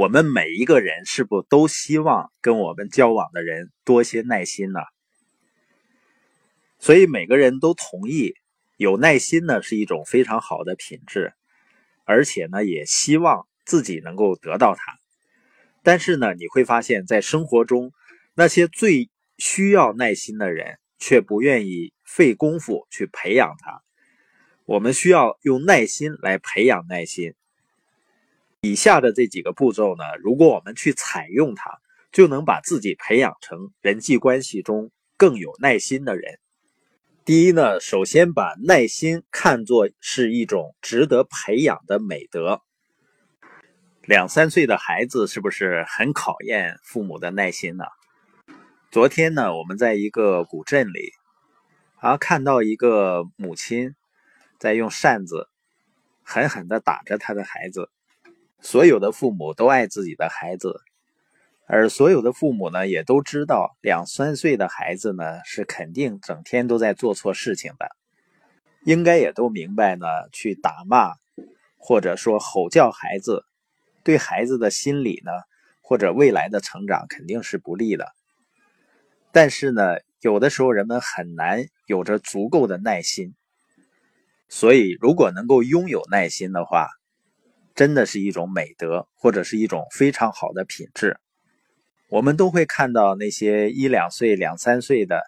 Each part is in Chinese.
我们每一个人是不都希望跟我们交往的人多些耐心呢？所以每个人都同意，有耐心呢是一种非常好的品质，而且呢也希望自己能够得到它。但是呢，你会发现在生活中，那些最需要耐心的人却不愿意费功夫去培养它。我们需要用耐心来培养耐心。以下的这几个步骤呢，如果我们去采用它，就能把自己培养成人际关系中更有耐心的人。第一呢，首先把耐心看作是一种值得培养的美德。两三岁的孩子是不是很考验父母的耐心呢？昨天呢，我们在一个古镇里，啊，看到一个母亲在用扇子狠狠地打着他的孩子。所有的父母都爱自己的孩子，而所有的父母呢，也都知道两三岁的孩子呢是肯定整天都在做错事情的，应该也都明白呢，去打骂或者说吼叫孩子，对孩子的心理呢或者未来的成长肯定是不利的。但是呢，有的时候人们很难有着足够的耐心，所以如果能够拥有耐心的话。真的是一种美德，或者是一种非常好的品质。我们都会看到那些一两岁、两三岁的，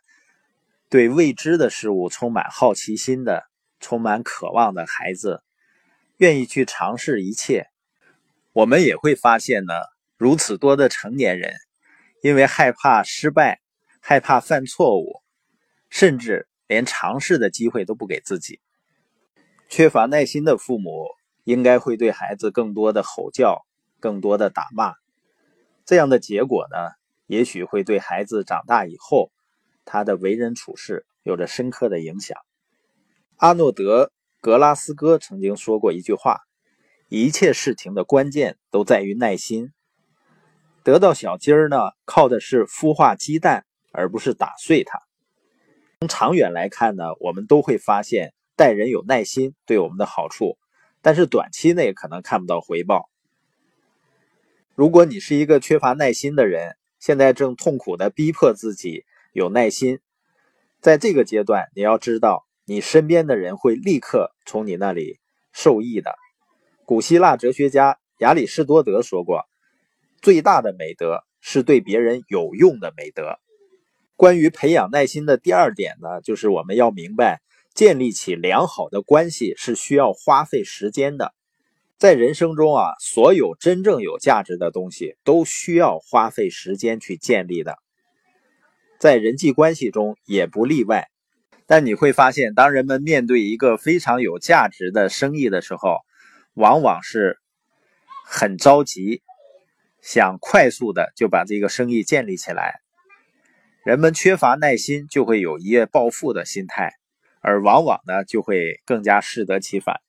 对未知的事物充满好奇心的、充满渴望的孩子，愿意去尝试一切。我们也会发现呢，如此多的成年人，因为害怕失败、害怕犯错误，甚至连尝试的机会都不给自己。缺乏耐心的父母。应该会对孩子更多的吼叫，更多的打骂，这样的结果呢，也许会对孩子长大以后他的为人处事有着深刻的影响。阿诺德·格拉斯哥曾经说过一句话：“一切事情的关键都在于耐心。得到小鸡儿呢，靠的是孵化鸡蛋，而不是打碎它。从长远来看呢，我们都会发现待人有耐心对我们的好处。”但是短期内可能看不到回报。如果你是一个缺乏耐心的人，现在正痛苦的逼迫自己有耐心，在这个阶段，你要知道，你身边的人会立刻从你那里受益的。古希腊哲学家亚里士多德说过：“最大的美德是对别人有用的美德。”关于培养耐心的第二点呢，就是我们要明白。建立起良好的关系是需要花费时间的，在人生中啊，所有真正有价值的东西都需要花费时间去建立的，在人际关系中也不例外。但你会发现，当人们面对一个非常有价值的生意的时候，往往是很着急，想快速的就把这个生意建立起来。人们缺乏耐心，就会有一夜暴富的心态。而往往呢，就会更加适得其反。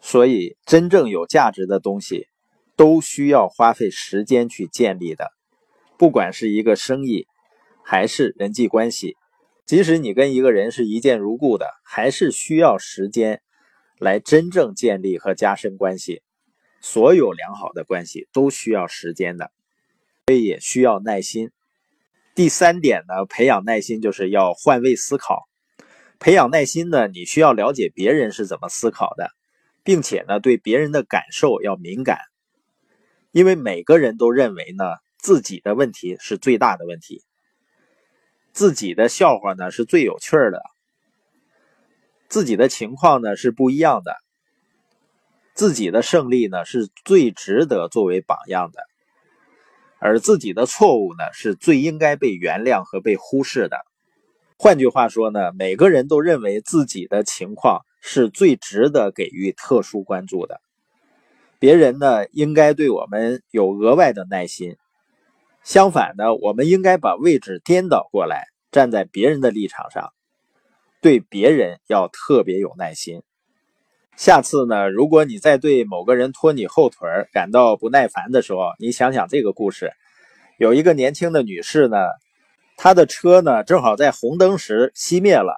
所以，真正有价值的东西，都需要花费时间去建立的。不管是一个生意，还是人际关系，即使你跟一个人是一见如故的，还是需要时间来真正建立和加深关系。所有良好的关系都需要时间的，所以也需要耐心。第三点呢，培养耐心就是要换位思考。培养耐心呢，你需要了解别人是怎么思考的，并且呢，对别人的感受要敏感，因为每个人都认为呢，自己的问题是最大的问题，自己的笑话呢是最有趣的，自己的情况呢是不一样的，自己的胜利呢是最值得作为榜样的，而自己的错误呢是最应该被原谅和被忽视的。换句话说呢，每个人都认为自己的情况是最值得给予特殊关注的。别人呢，应该对我们有额外的耐心。相反呢，我们应该把位置颠倒过来，站在别人的立场上，对别人要特别有耐心。下次呢，如果你在对某个人拖你后腿感到不耐烦的时候，你想想这个故事：有一个年轻的女士呢。他的车呢，正好在红灯时熄灭了。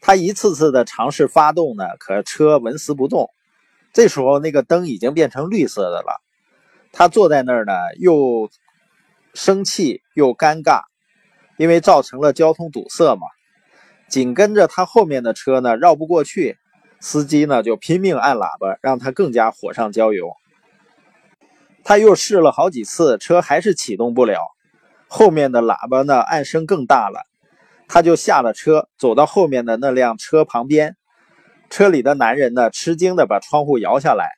他一次次的尝试发动呢，可车纹丝不动。这时候，那个灯已经变成绿色的了。他坐在那儿呢，又生气又尴尬，因为造成了交通堵塞嘛。紧跟着他后面的车呢，绕不过去，司机呢就拼命按喇叭，让他更加火上浇油。他又试了好几次，车还是启动不了。后面的喇叭呢，按声更大了。他就下了车，走到后面的那辆车旁边。车里的男人呢，吃惊的把窗户摇下来。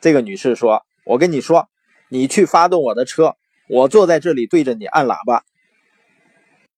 这个女士说：“我跟你说，你去发动我的车，我坐在这里对着你按喇叭。”